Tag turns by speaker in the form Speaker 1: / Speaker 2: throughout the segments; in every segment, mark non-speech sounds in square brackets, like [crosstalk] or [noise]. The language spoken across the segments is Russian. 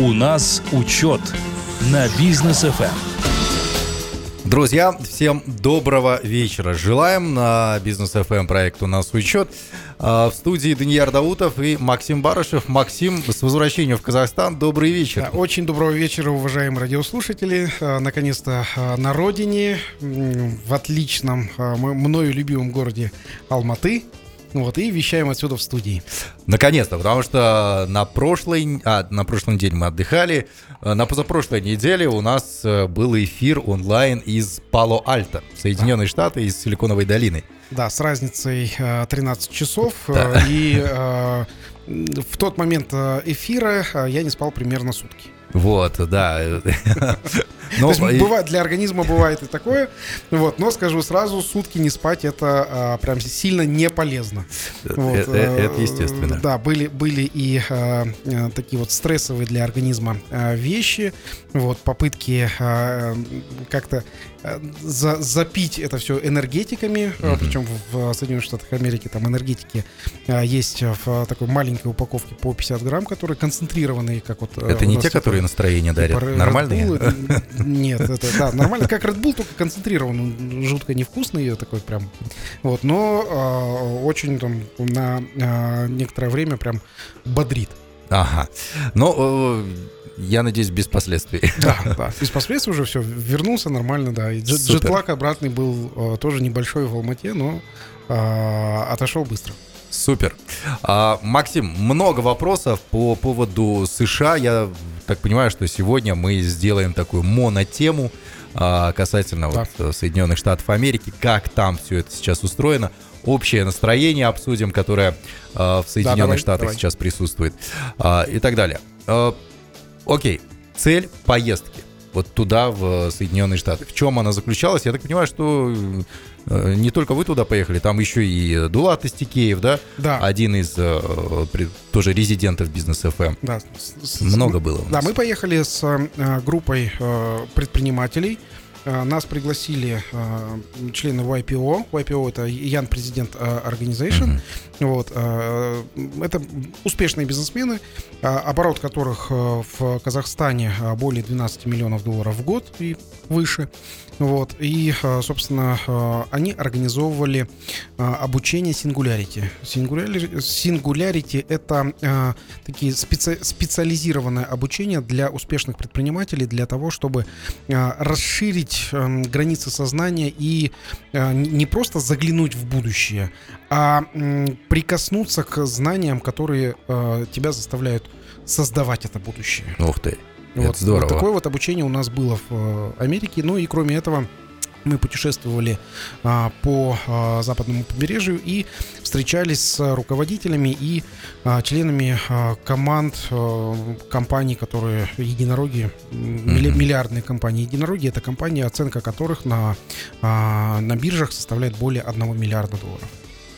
Speaker 1: У нас учет на бизнес FM.
Speaker 2: Друзья, всем доброго вечера. Желаем на бизнес FM проект у нас учет. А, в студии Данияр Даутов и Максим Барышев. Максим, с возвращением в Казахстан. Добрый вечер.
Speaker 3: Очень доброго вечера, уважаемые радиослушатели. А, наконец-то а, на родине, в отличном, мною любимом городе Алматы. Вот, и вещаем отсюда в студии.
Speaker 2: Наконец-то, потому что на прошлой, а, на прошлой неделе мы отдыхали, на позапрошлой неделе у нас э, был эфир онлайн из Пало-Альто, Соединенные да. Штаты, из Силиконовой долины.
Speaker 3: Да, с разницей 13 э, часов. Да. Э, и в тот момент эфира я не спал примерно сутки.
Speaker 2: Вот, да. [laughs]
Speaker 3: Но, То есть, бывает, для организма бывает и такое. Вот, но скажу сразу, сутки не спать это а, прям сильно не полезно.
Speaker 2: Вот, это, э, это естественно.
Speaker 3: Да, были, были и а, э, такие вот стрессовые для организма а, вещи. Вот, попытки а, как-то за, запить это все энергетиками, mm-hmm. причем в Соединенных Штатах Америки там энергетики есть в такой маленькой упаковке по 50 грамм, которые концентрированные, как вот...
Speaker 2: Это не те, которые настроение дарят? Нормальные?
Speaker 3: Нет, это да, нормально, как Red Bull, только концентрирован. Он жутко невкусный, такой прям. Вот, но э, очень там на э, некоторое время прям бодрит.
Speaker 2: Ага. Но э, я надеюсь, без последствий.
Speaker 3: Да, да, без последствий уже все. Вернулся нормально, да. И джетлаг обратный был э, тоже небольшой в Алмате, но э, отошел быстро.
Speaker 2: Супер. А, Максим, много вопросов по поводу США. Я так понимаю, что сегодня мы сделаем такую монотему а, касательно да. вот, Соединенных Штатов Америки, как там все это сейчас устроено, общее настроение обсудим, которое а, в Соединенных да, давай, Штатах давай. сейчас присутствует а, и так далее. А, окей, цель поездки вот туда, в Соединенные Штаты. В чем она заключалась? Я так понимаю, что э, не только вы туда поехали, там еще и Дулат Истикеев, да?
Speaker 3: Да.
Speaker 2: Один из э, тоже резидентов бизнес FM.
Speaker 3: Да.
Speaker 2: Много было.
Speaker 3: Да, мы поехали с э, группой предпринимателей. Нас пригласили члены YPO. YPO это Ян Президент Organization. Mm-hmm. Вот, это успешные бизнесмены, оборот которых в Казахстане более 12 миллионов долларов в год и выше. Вот. И, э, собственно, э, они организовывали э, обучение Singularity. Singularity, — это такие специ, специализированное обучение для успешных предпринимателей для того, чтобы расширить эм, границы сознания и не просто заглянуть в будущее, а прикоснуться к знаниям, которые тебя заставляют создавать это будущее.
Speaker 2: Ух ты.
Speaker 3: Вот, Это здорово. Вот такое вот обучение у нас было в э, Америке. Ну и кроме этого, мы путешествовали а, по а, западному побережью и встречались с руководителями и а, членами а, команд а, компаний, которые единороги, mm-hmm. миллиардные компании единороги. Это компании, оценка которых на, а, на биржах составляет более 1 миллиарда долларов.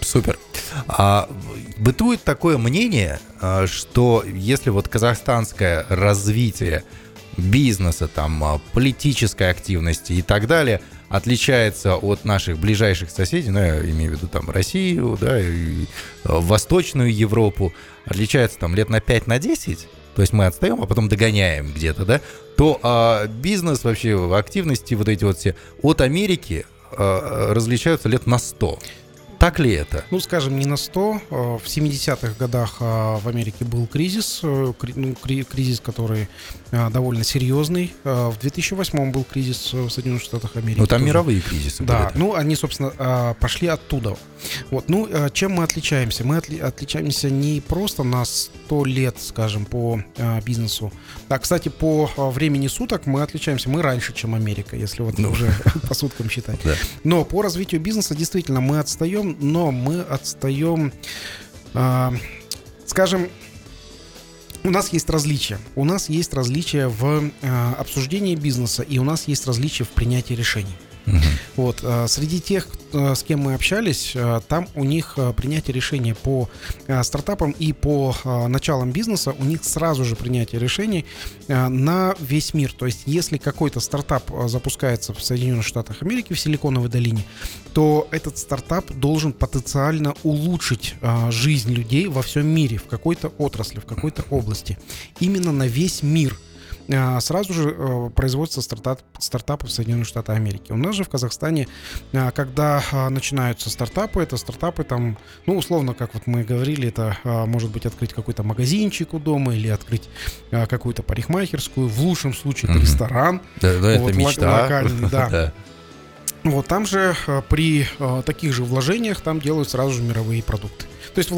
Speaker 2: Супер. А, бытует такое мнение, а, что если вот казахстанское развитие бизнеса, там, а, политической активности и так далее отличается от наших ближайших соседей, ну, я имею в виду там Россию, да, и а, Восточную Европу, отличается там лет на 5 на 10, то есть мы отстаем, а потом догоняем где-то, да, то а, бизнес вообще, активности вот эти вот все от Америки а, различаются лет на 100. Так ли это?
Speaker 3: Ну, скажем, не на 100. Э, в 70-х годах э, в Америке был кризис, э, ну, кризис, который довольно серьезный. В 2008 был кризис в Соединенных Штатах Америки.
Speaker 2: Ну, там тоже. мировые кризисы
Speaker 3: Да, были. ну, они, собственно, пошли оттуда. Вот, ну, чем мы отличаемся? Мы отли отличаемся не просто на 100 лет, скажем, по бизнесу. А, кстати, по времени суток мы отличаемся. Мы раньше, чем Америка, если вот ну. уже [laughs] по суткам считать. Да. Но по развитию бизнеса действительно мы отстаем но мы отстаем, э, скажем, у нас есть различия. У нас есть различия в э, обсуждении бизнеса, и у нас есть различия в принятии решений. Угу. Вот, э, среди тех, э, с кем мы общались, э, там у них принятие решений по стартапам и по началам бизнеса, у них сразу же принятие решений на весь мир. То есть, если какой-то стартап запускается в Соединенных Штатах Америки, в Силиконовой долине, то этот стартап должен потенциально улучшить жизнь людей во всем мире, в какой-то отрасли, в какой-то области. Именно на весь мир – а, сразу же э, производство стартап, стартапов в Соединенных Штатах Америки. У нас же в Казахстане, а, когда а, начинаются стартапы, это стартапы там, ну, условно, как вот мы говорили, это может быть открыть какой-то магазинчик у дома или открыть какую-то парикмахерскую, в лучшем случае это ресторан.
Speaker 2: Да, да вот, это мечта.
Speaker 3: Локальный, [laughs] да. Вот там же при таких же вложениях там делают сразу же мировые продукты. То есть,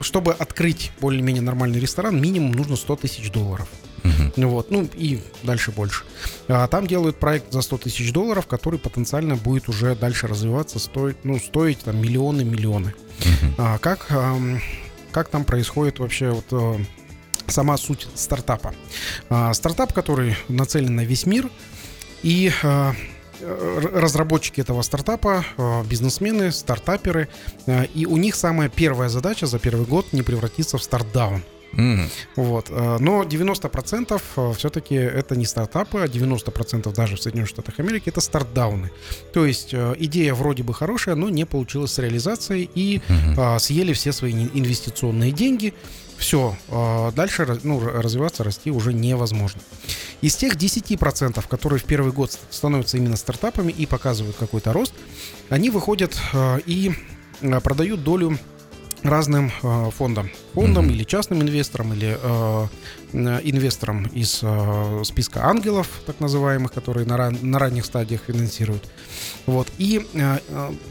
Speaker 3: чтобы открыть более-менее нормальный ресторан, минимум нужно 100 тысяч долларов. Uh-huh. Вот, ну и дальше больше. А там делают проект за 100 тысяч долларов, который потенциально будет уже дальше развиваться, стоить, ну, стоить там миллионы-миллионы. Uh-huh. А, как, а, как там происходит вообще вот а, сама суть стартапа? А, стартап, который нацелен на весь мир, и а, разработчики этого стартапа, бизнесмены, стартаперы, и у них самая первая задача за первый год не превратиться в стартдаун. Mm. Вот. Э, но 90% э, все-таки это не стартапы, а 90% даже в Соединенных Штатах Америки это стартдауны. То есть э, идея вроде бы хорошая, но не получилась с реализацией и mm-hmm. съели все свои инвестиционные деньги. Все, дальше ну, развиваться, расти уже невозможно. Из тех 10%, которые в первый год становятся именно стартапами и показывают какой-то рост, они выходят и продают долю разным э, фондам. Фондам mm-hmm. или частным инвесторам, или э, инвесторам из э, списка ангелов, так называемых, которые на, ран, на ранних стадиях финансируют. Вот. И э,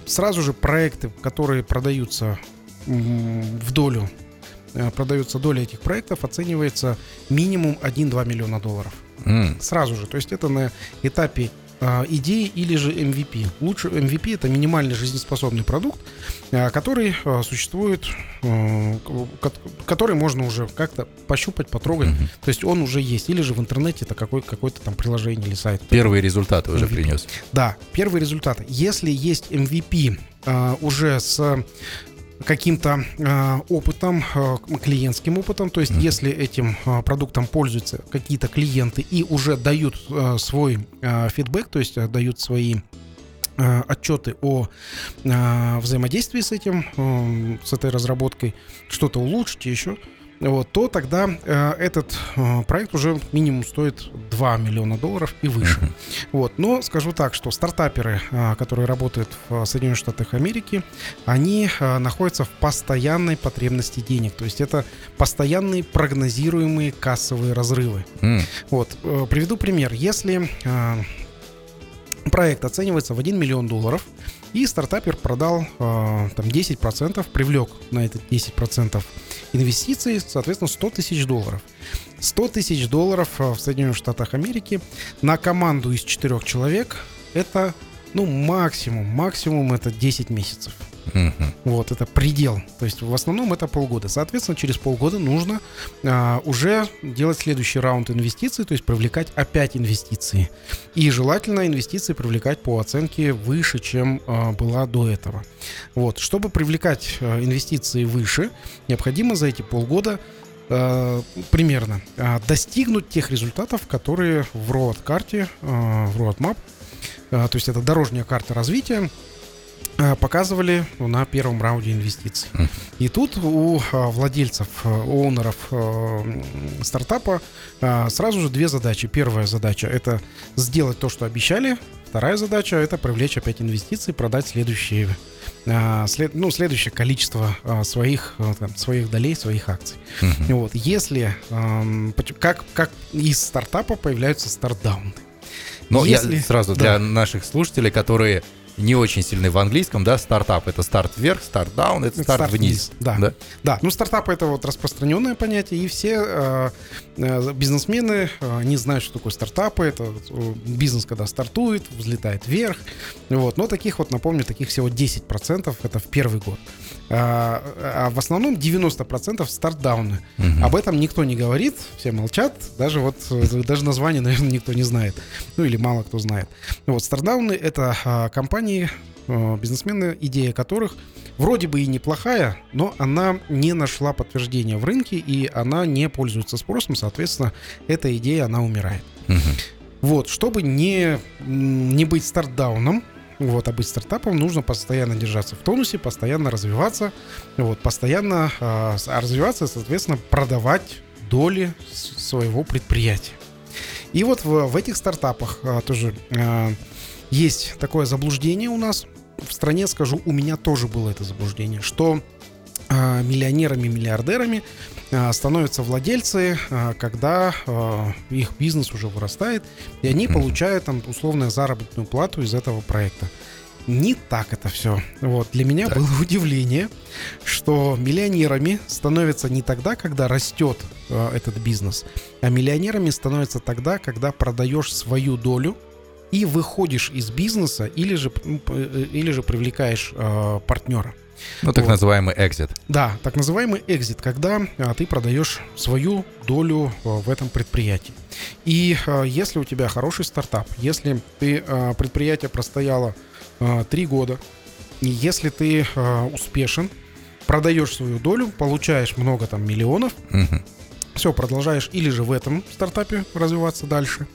Speaker 3: сразу же проекты, которые продаются в долю, продается доля этих проектов, оценивается минимум 1-2 миллиона долларов. Mm. Сразу же. То есть это на этапе а, идеи или же MVP. Лучше MVP это минимально жизнеспособный продукт, а, который а, существует, который можно уже как-то пощупать, потрогать. Mm-hmm. То есть он уже есть. Или же в интернете это какой, какое-то там приложение или сайт.
Speaker 2: Первые результаты MVP. уже принес.
Speaker 3: Да, первые результаты. Если есть MVP уже с каким-то э, опытом, э, клиентским опытом. То есть, mm-hmm. если этим э, продуктом пользуются какие-то клиенты и уже дают э, свой э, фидбэк, то есть э, дают свои э, отчеты о э, взаимодействии с этим, э, с этой разработкой, что-то улучшить еще, вот, то тогда э, этот э, проект уже минимум стоит 2 миллиона долларов и выше. Uh-huh. Вот, но скажу так, что стартаперы, э, которые работают в Соединенных Штатах Америки, они э, находятся в постоянной потребности денег. То есть это постоянные прогнозируемые кассовые разрывы. Uh-huh. Вот, э, приведу пример. Если э, проект оценивается в 1 миллион долларов, и стартапер продал э, там 10%, привлек на это 10% инвестиций, соответственно, 100 тысяч долларов. 100 тысяч долларов э, в Соединенных Штатах Америки на команду из четырех человек это, ну, максимум, максимум это 10 месяцев. Uh-huh. Вот, это предел. То есть в основном это полгода. Соответственно, через полгода нужно а, уже делать следующий раунд инвестиций, то есть привлекать опять инвестиции. И желательно инвестиции привлекать по оценке выше, чем а, была до этого. Вот, чтобы привлекать а, инвестиции выше, необходимо за эти полгода а, примерно а, достигнуть тех результатов, которые в роад-карте, а, в roadmap, то есть это дорожная карта развития, показывали на первом раунде инвестиций. И тут у э, владельцев, оунеров э, стартапа сразу же две задачи. Первая задача это сделать то, что обещали. Вторая задача это привлечь опять инвестиции, продать следующие след, ну, следующее количество своих, там, своих долей, своих акций. Uh-huh. Вот, если эм, как, как из стартапа появляются стартдауны.
Speaker 2: Но если, я сразу да. для наших слушателей, которые не очень сильный в английском, да, стартап это старт вверх, старт даун, это старт, старт вниз.
Speaker 3: Да. да. Да. Ну, стартап это вот распространенное понятие, и все э, э, бизнесмены э, не знают, что такое стартапы. Это э, бизнес, когда стартует, взлетает вверх. Вот. Но таких вот, напомню, таких всего 10% это в первый год. А, а в основном 90% стартдауны.
Speaker 2: Мгм.
Speaker 3: Об этом никто не говорит, все молчат, даже вот э, даже название, [laughs] наверное, никто не знает. Ну или мало кто знает. Вот стартдауны это а, компании, э, бизнесмены, идея которых вроде бы и неплохая, но она не нашла подтверждения в рынке и она не пользуется спросом, соответственно, эта идея, она умирает.
Speaker 2: Мгм.
Speaker 3: Вот, чтобы не, не быть стартдауном, вот, а быть стартапом, нужно постоянно держаться в тонусе, постоянно развиваться, вот, постоянно а развиваться, соответственно, продавать доли своего предприятия. И вот в, в этих стартапах а, тоже а, есть такое заблуждение у нас. В стране, скажу, у меня тоже было это заблуждение, что миллионерами, миллиардерами а, становятся владельцы, а, когда а, их бизнес уже вырастает, и они получают там условную заработную плату из этого проекта. Не так это все. Вот для меня
Speaker 2: Так.
Speaker 3: было удивление, что миллионерами становятся не тогда, когда растет э, этот бизнес, а миллионерами становятся тогда, когда продаешь свою долю и выходишь из бизнеса или же э, или же привлекаешь э, партнера.
Speaker 2: Ну, так
Speaker 3: Вот.
Speaker 2: называемый экзит.
Speaker 3: Да, так называемый экзит, когда а, ты продаешь свою долю а, в этом предприятии. И а, если у тебя хороший стартап, если ты а, предприятие простояло а, три года, и если ты а, успешен, продаешь свою долю, получаешь много там миллионов,
Speaker 2: Мгм.
Speaker 3: Все, продолжаешь или же в этом стартапе развиваться дальше,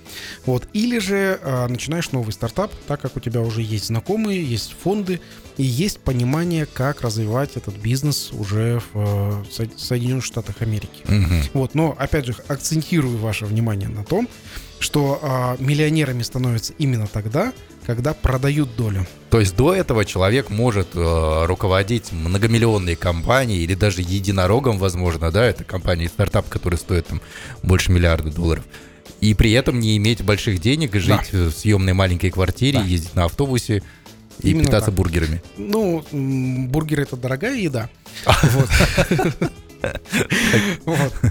Speaker 3: вот, или же а, начинаешь новый стартап, так как у тебя уже есть знакомые, есть фонды и есть понимание, как развивать этот бизнес уже в э, Со- Соединенных Штатах Америки.
Speaker 2: Мгм.
Speaker 3: Вот, но опять же акцентирую ваше внимание на том, что а, миллионерами становятся именно тогда, когда продают долю.
Speaker 2: То есть до этого человек может э, руководить многомиллионной компанией или даже единорогом, возможно, да, это компания стартап, который стоит там больше миллиарда долларов. И при этом не иметь больших денег и жить
Speaker 3: Да.
Speaker 2: в съемной маленькой квартире,
Speaker 3: Да.
Speaker 2: ездить на автобусе и
Speaker 3: Именно
Speaker 2: питаться
Speaker 3: так.
Speaker 2: бургерами.
Speaker 3: Ну, бургеры это дорогая еда. [laughs] Вот. [laughs]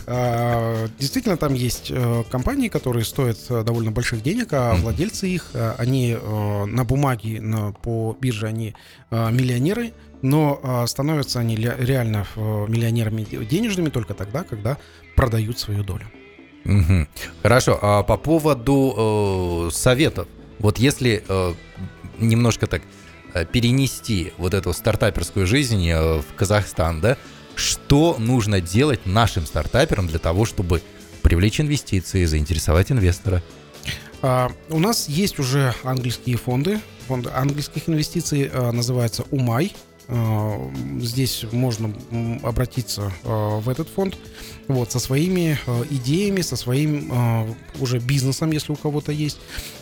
Speaker 3: А, Действительно, там есть э, компании, которые стоят э, довольно больших денег, а владельцы их, э, они на бумаге, по бирже, они миллионеры, но становятся они реально миллионерами денежными только тогда, когда продают свою долю.
Speaker 2: Хорошо, а по поводу э, советов. Вот если э, немножко так перенести вот эту стартаперскую жизнь в Казахстан, да, что нужно делать нашим стартаперам для того, чтобы привлечь инвестиции, заинтересовать инвестора?
Speaker 3: А, У нас есть уже английские фонды. Фонд английских инвестиций а, называется Умай. А, Здесь можно обратиться а, в этот фонд вот, со своими а, идеями, со своим уже бизнесом, если у кого-то есть.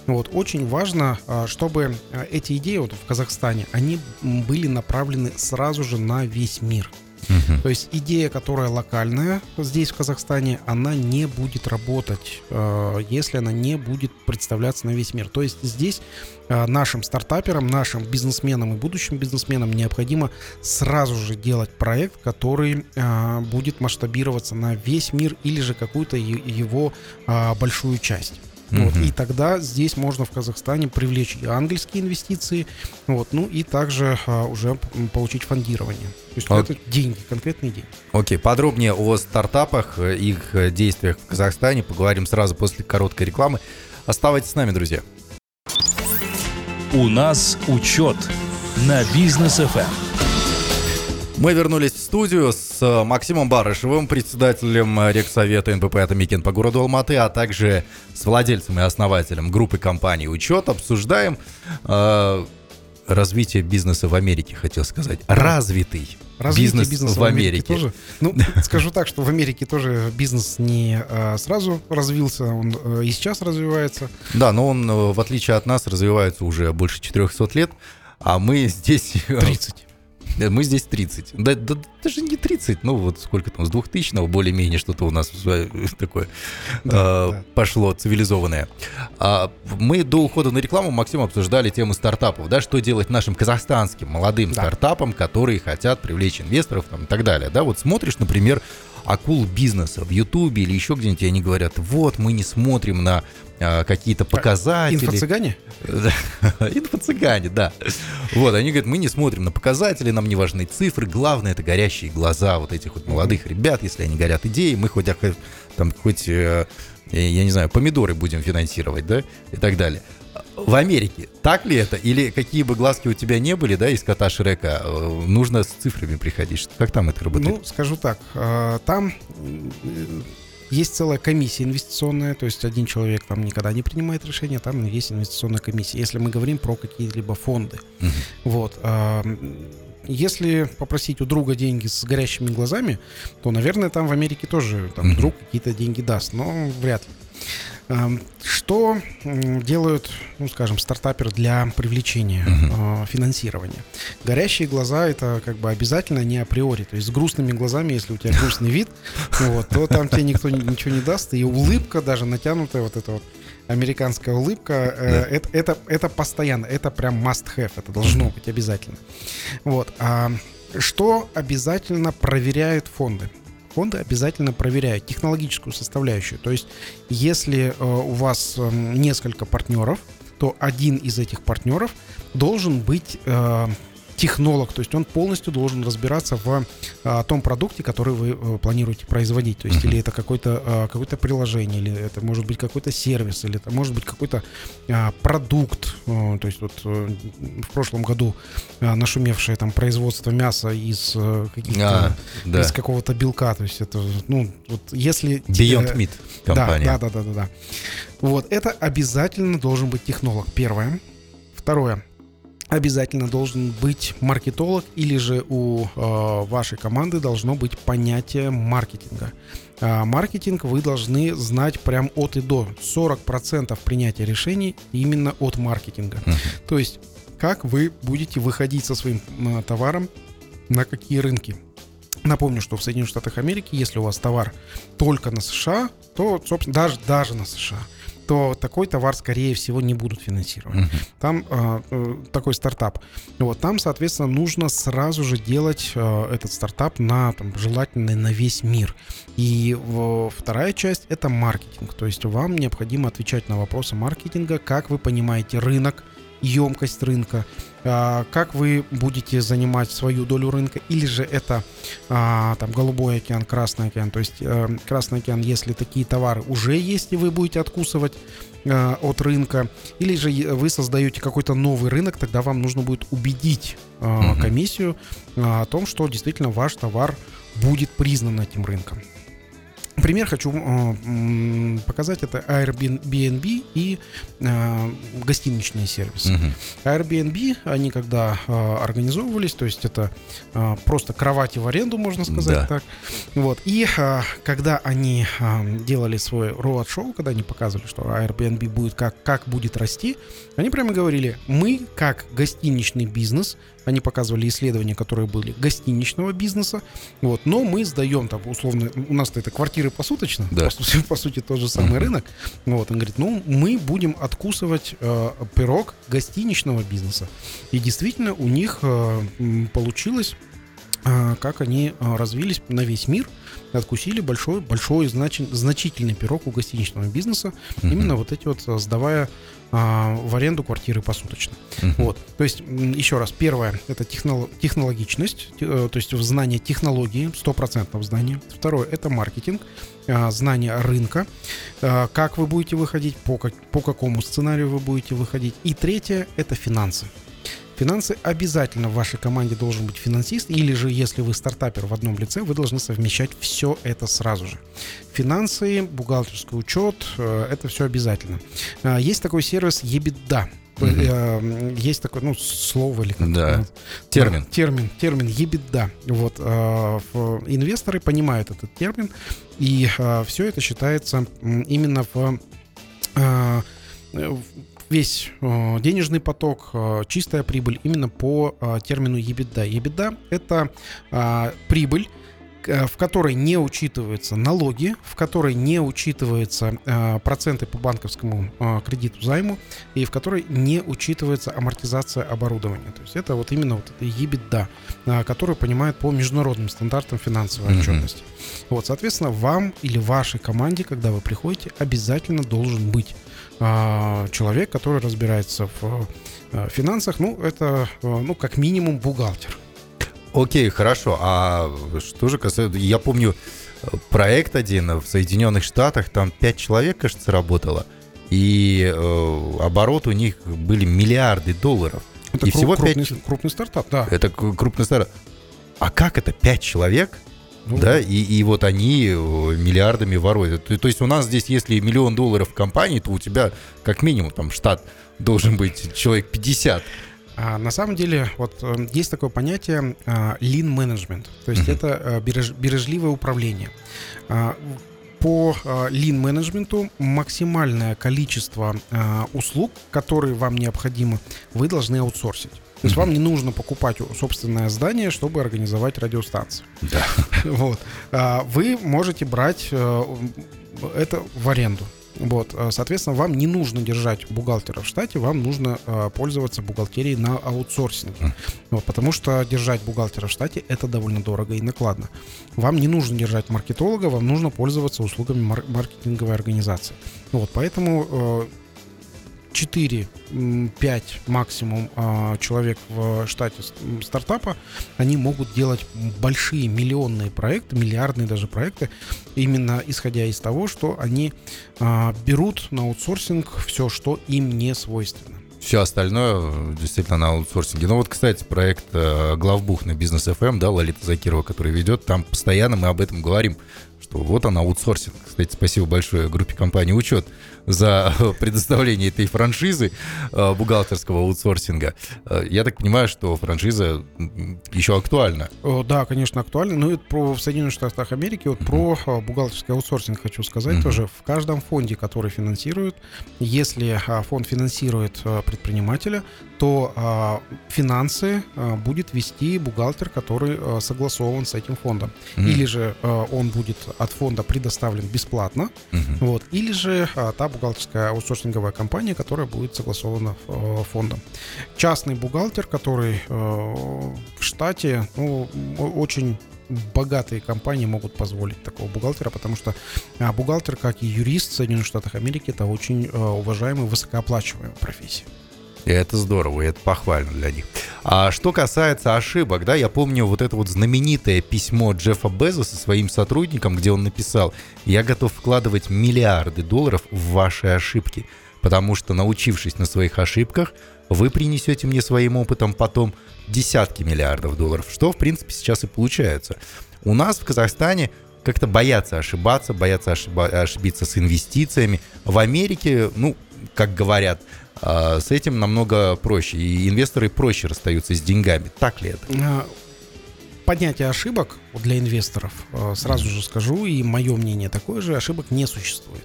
Speaker 3: Вот. Очень важно, чтобы эти идеи вот в Казахстане, они были направлены сразу же на весь мир. То есть идея, которая локальная здесь, в Казахстане, она не будет работать, э, если она не будет представляться на весь мир. То есть здесь э, нашим стартаперам, нашим бизнесменам и будущим бизнесменам необходимо сразу же делать проект, который э, будет масштабироваться на весь мир или же какую-то его большую часть. Вот,
Speaker 2: Мгм.
Speaker 3: и тогда здесь можно в Казахстане привлечь и ангельские инвестиции, вот, ну и также а, уже получить фондирование. То есть
Speaker 2: А-
Speaker 3: это деньги, конкретные деньги.
Speaker 2: Окей, подробнее о стартапах, э, их э, действиях в Казахстане поговорим сразу после короткой рекламы. Оставайтесь с нами, друзья.
Speaker 1: У нас учет на бизнес. ФМ.
Speaker 2: Мы вернулись в студию с э, Максимом Барышевым, председателем э, Регсовета НПП «Атамекен» по городу Алматы, а также с владельцем и основателем группы компаний «Учет». Обсуждаем э, развитие бизнеса в Америке, хотел сказать. Развитый
Speaker 3: Развитие
Speaker 2: бизнес
Speaker 3: бизнеса
Speaker 2: в Америке.
Speaker 3: тоже. Ну, [laughs] скажу так, что в Америке тоже бизнес не а, сразу развился, он э, и сейчас развивается.
Speaker 2: Да, но он, в отличие от нас, развивается уже больше 400 лет, а мы здесь... э,
Speaker 3: 30.
Speaker 2: Мы здесь 30. Да, да, даже не 30, ну вот сколько там, с 2000 более-менее что-то у нас [laughs] такое
Speaker 3: Да,
Speaker 2: э,
Speaker 3: да.
Speaker 2: пошло цивилизованное. А, мы до ухода на рекламу, Максим, обсуждали тему стартапов, да, что делать нашим казахстанским молодым
Speaker 3: Да.
Speaker 2: стартапам, которые хотят привлечь инвесторов там, и так далее. Да, вот смотришь, например, акул бизнеса в Ютубе или еще где-нибудь, и они говорят, вот, мы не смотрим на а, какие-то показатели.
Speaker 3: Инфо-цыгане? [laughs]
Speaker 2: Инфо-цыгане, да. Вот, они говорят, мы не смотрим на показатели, нам не важны цифры, главное это горящие глаза вот этих вот молодых ребят, если они горят идеей, мы хоть, там, хоть, э, я не знаю, помидоры будем финансировать, да, и так далее. В Америке так ли это? Или какие бы глазки у тебя не были, да, из кота Шрека, э, нужно с цифрами приходить? Как там это работает?
Speaker 3: Ну, скажу так, э, там есть целая комиссия инвестиционная, то есть один человек там никогда не принимает решения, там есть инвестиционная комиссия. Если мы говорим про какие-либо фонды, uh-huh. вот. А, если попросить у друга деньги с горящими глазами, то, наверное, там в Америке тоже там, uh-huh. друг какие-то деньги даст, но вряд ли. Что делают, ну, скажем, стартаперы для привлечения uh-huh. финансирования? Горящие глаза это как бы обязательно не априори. То есть с грустными глазами, если у тебя грустный вид, вот, то там тебе никто ничего не даст. И улыбка даже натянутая, вот эта вот американская улыбка, э, это, это, это постоянно, это прям must have, это должно быть обязательно. Вот. А что обязательно проверяют фонды? Фонды обязательно проверяют технологическую составляющую. То есть, если э, у вас э, несколько партнеров, то один из этих партнеров должен быть э, технолог, то есть он полностью должен разбираться в а, том продукте, который вы а, планируете производить. То есть или это какое-то а, какое приложение, или это может быть какой-то сервис, или это может быть какой-то а, продукт. А, то есть вот а, в прошлом году а, нашумевшее там производство мяса из а, каких-то а, да. из какого-то белка. То есть это ну вот если
Speaker 2: Beyond Meat компания.
Speaker 3: Да, да, да, да, да. Вот это обязательно должен быть технолог. Первое. Второе обязательно должен быть маркетолог или же у э, вашей команды должно быть понятие маркетинга. А маркетинг вы должны знать прям от и до. 40% принятия решений именно от маркетинга. Uh-huh. То есть как вы будете выходить со своим э, товаром на какие рынки. Напомню, что в Соединенных Штатах Америки, если у вас товар только на США, то, собственно, даже, даже на США – то такой товар, скорее всего, не будут финансировать. Uh-huh. Там э, э, такой стартап. Вот, там, соответственно, нужно сразу же делать э, этот стартап на, там, желательно на весь мир. И в, вторая часть — это маркетинг. То есть вам необходимо отвечать на вопросы маркетинга, как вы понимаете рынок, емкость рынка, а, как вы будете занимать свою долю рынка, или же это а, там голубой океан, красный океан. То есть э, красный океан, если такие товары уже есть, и вы будете откусывать э, от рынка, или же вы создаете какой-то новый рынок, тогда вам нужно будет убедить uh комиссию о том, что действительно ваш товар будет признан этим рынком. Пример хочу э, показать. Это Airbnb и э, гостиничные сервисы. Uh-huh. Airbnb, они когда э, организовывались, то есть это э, просто кровати в аренду, можно сказать да. так. Вот. И э, когда они э, делали свой роад-шоу, когда они показывали, что Airbnb будет как, как будет расти, они прямо говорили, мы как гостиничный бизнес они показывали исследования, которые были гостиничного бизнеса. Вот, но мы сдаем там, условно, у нас это квартиры посуточно, да. по, сути, по сути тот же самый uh-huh. рынок. Вот, он говорит, ну, мы будем откусывать э, пирог гостиничного бизнеса. И действительно у них э, получилось э, как они э, развились на весь мир, откусили большой, большой значи, значительный пирог у гостиничного бизнеса, uh-huh. именно вот эти вот сдавая а, в аренду квартиры посуточно. Uh-huh. Вот. То есть, еще раз, первое — это технолог, технологичность, э, то есть знание технологии, стопроцентное знание. Второе — это маркетинг, а, знание рынка, а, как вы будете выходить, по, как, по какому сценарию вы будете выходить. И третье — это финансы. Финансы обязательно в вашей команде должен быть финансист, или же, если вы стартапер в одном лице, вы должны совмещать все это сразу же. Финансы, бухгалтерский учет, э, это все обязательно. А, есть такой сервис EBITDA. Mm-hmm. Есть такое, ну, слово или как
Speaker 2: да. термин.
Speaker 3: термин, термин EBITDA. Вот э, инвесторы понимают этот термин, и все это считается именно в весь э, денежный поток, э, чистая прибыль именно по э, термину EBITDA. EBITDA — это прибыль в которой не учитываются налоги, в которой не учитываются э, проценты по банковскому э, кредиту займу и в которой не учитывается амортизация оборудования. То есть это вот именно вот это EBITDA, э, которую понимают по международным стандартам финансовой
Speaker 2: Мгм.
Speaker 3: отчетности. Вот, соответственно, вам или вашей команде, когда вы приходите, обязательно должен быть человек, который разбирается в э, финансах. Ну, это, э, ну, как минимум, бухгалтер.
Speaker 2: Окей, хорошо. А что же касается... Я помню э, проект один в Соединенных Штатах, там 5 человек, кажется, работало, и э, оборот у них были миллиарды долларов.
Speaker 3: Это
Speaker 2: И
Speaker 3: кру-
Speaker 2: всего
Speaker 3: крупный,
Speaker 2: пять-
Speaker 3: крупный стартап, да.
Speaker 2: Это крупный старт. А как это 5 человек?
Speaker 3: Ну,
Speaker 2: да, и, и вот они э, миллиардами воруют. То, то есть у нас здесь, если миллион долларов в компании, то у тебя как минимум там штат должен быть человек 50.
Speaker 3: А на самом деле, вот э, есть такое понятие а, lean management, то есть
Speaker 2: Мгм.
Speaker 3: это э, береж- бережливое управление. А, По а, lean менеджменту максимальное количество а, услуг, которые вам необходимы, вы должны аутсорсить. То есть вам не нужно покупать собственное здание, чтобы организовать радиостанцию.
Speaker 2: Да.
Speaker 3: Вот. А, Вы можете брать э, это в аренду. Вот, а, соответственно, вам не нужно держать бухгалтера в штате, вам нужно а, пользоваться бухгалтерией на аутсорсинге. Вот, потому что держать бухгалтера в штате это довольно дорого и накладно. Вам не нужно держать маркетолога, вам нужно пользоваться услугами мар- маркетинговой организации. Вот, поэтому э, 4-5 максимум а, человек в штате стартапа, они могут делать большие миллионные проекты, миллиардные даже проекты, именно исходя из того, что они а, берут на аутсорсинг все, что им не свойственно.
Speaker 2: Все остальное э, действительно на аутсорсинге. Ну вот, кстати, проект э, главбух на бизнес FM, да, Лолита Закирова, который ведет, там постоянно мы об этом говорим, что вот она аутсорсинг. Кстати, спасибо большое группе компании «Учет» за [laughs] предоставление этой франшизы э, бухгалтерского аутсорсинга. Э, Я так понимаю, что франшиза еще актуальна.
Speaker 3: Да, конечно, актуально. Ну и про в Соединенных Штатах Америки, вот про а, бухгалтерский аутсорсинг хочу сказать
Speaker 2: Мгм.
Speaker 3: тоже. В каждом фонде, который финансирует, если а, фонд финансирует предпринимателя, то а, финансы будет вести бухгалтер, который согласован с этим фондом.
Speaker 2: Мгм.
Speaker 3: Или же он будет от фонда предоставлен бесплатно, вот, или же а, та бухгалтерская аутсорсинговая компания, которая будет согласована э, фондом. Частный бухгалтер, который э, в штате, ну, очень богатые компании могут позволить такого бухгалтера, потому что а, бухгалтер, как и юрист в Соединенных Штатах Америки, это очень э, уважаемая, высокооплачиваемая профессия.
Speaker 2: И это здорово, и это похвально для них. А что касается ошибок, да, я помню вот это вот знаменитое письмо Джеффа Безоса своим сотрудникам, где он написал, я готов вкладывать миллиарды долларов в ваши ошибки, потому что, научившись на своих ошибках, вы принесете мне своим опытом потом десятки миллиардов долларов, что, в принципе, сейчас и получается. У нас в Казахстане как-то боятся ошибаться, боятся ошиба- ошибиться с инвестициями. В Америке, ну, как говорят, с этим намного проще, и инвесторы проще расстаются с деньгами. Так ли это?
Speaker 3: А, Поднятие ошибок для инвесторов, э, сразу же скажу, и мое мнение такое же, ошибок не существует.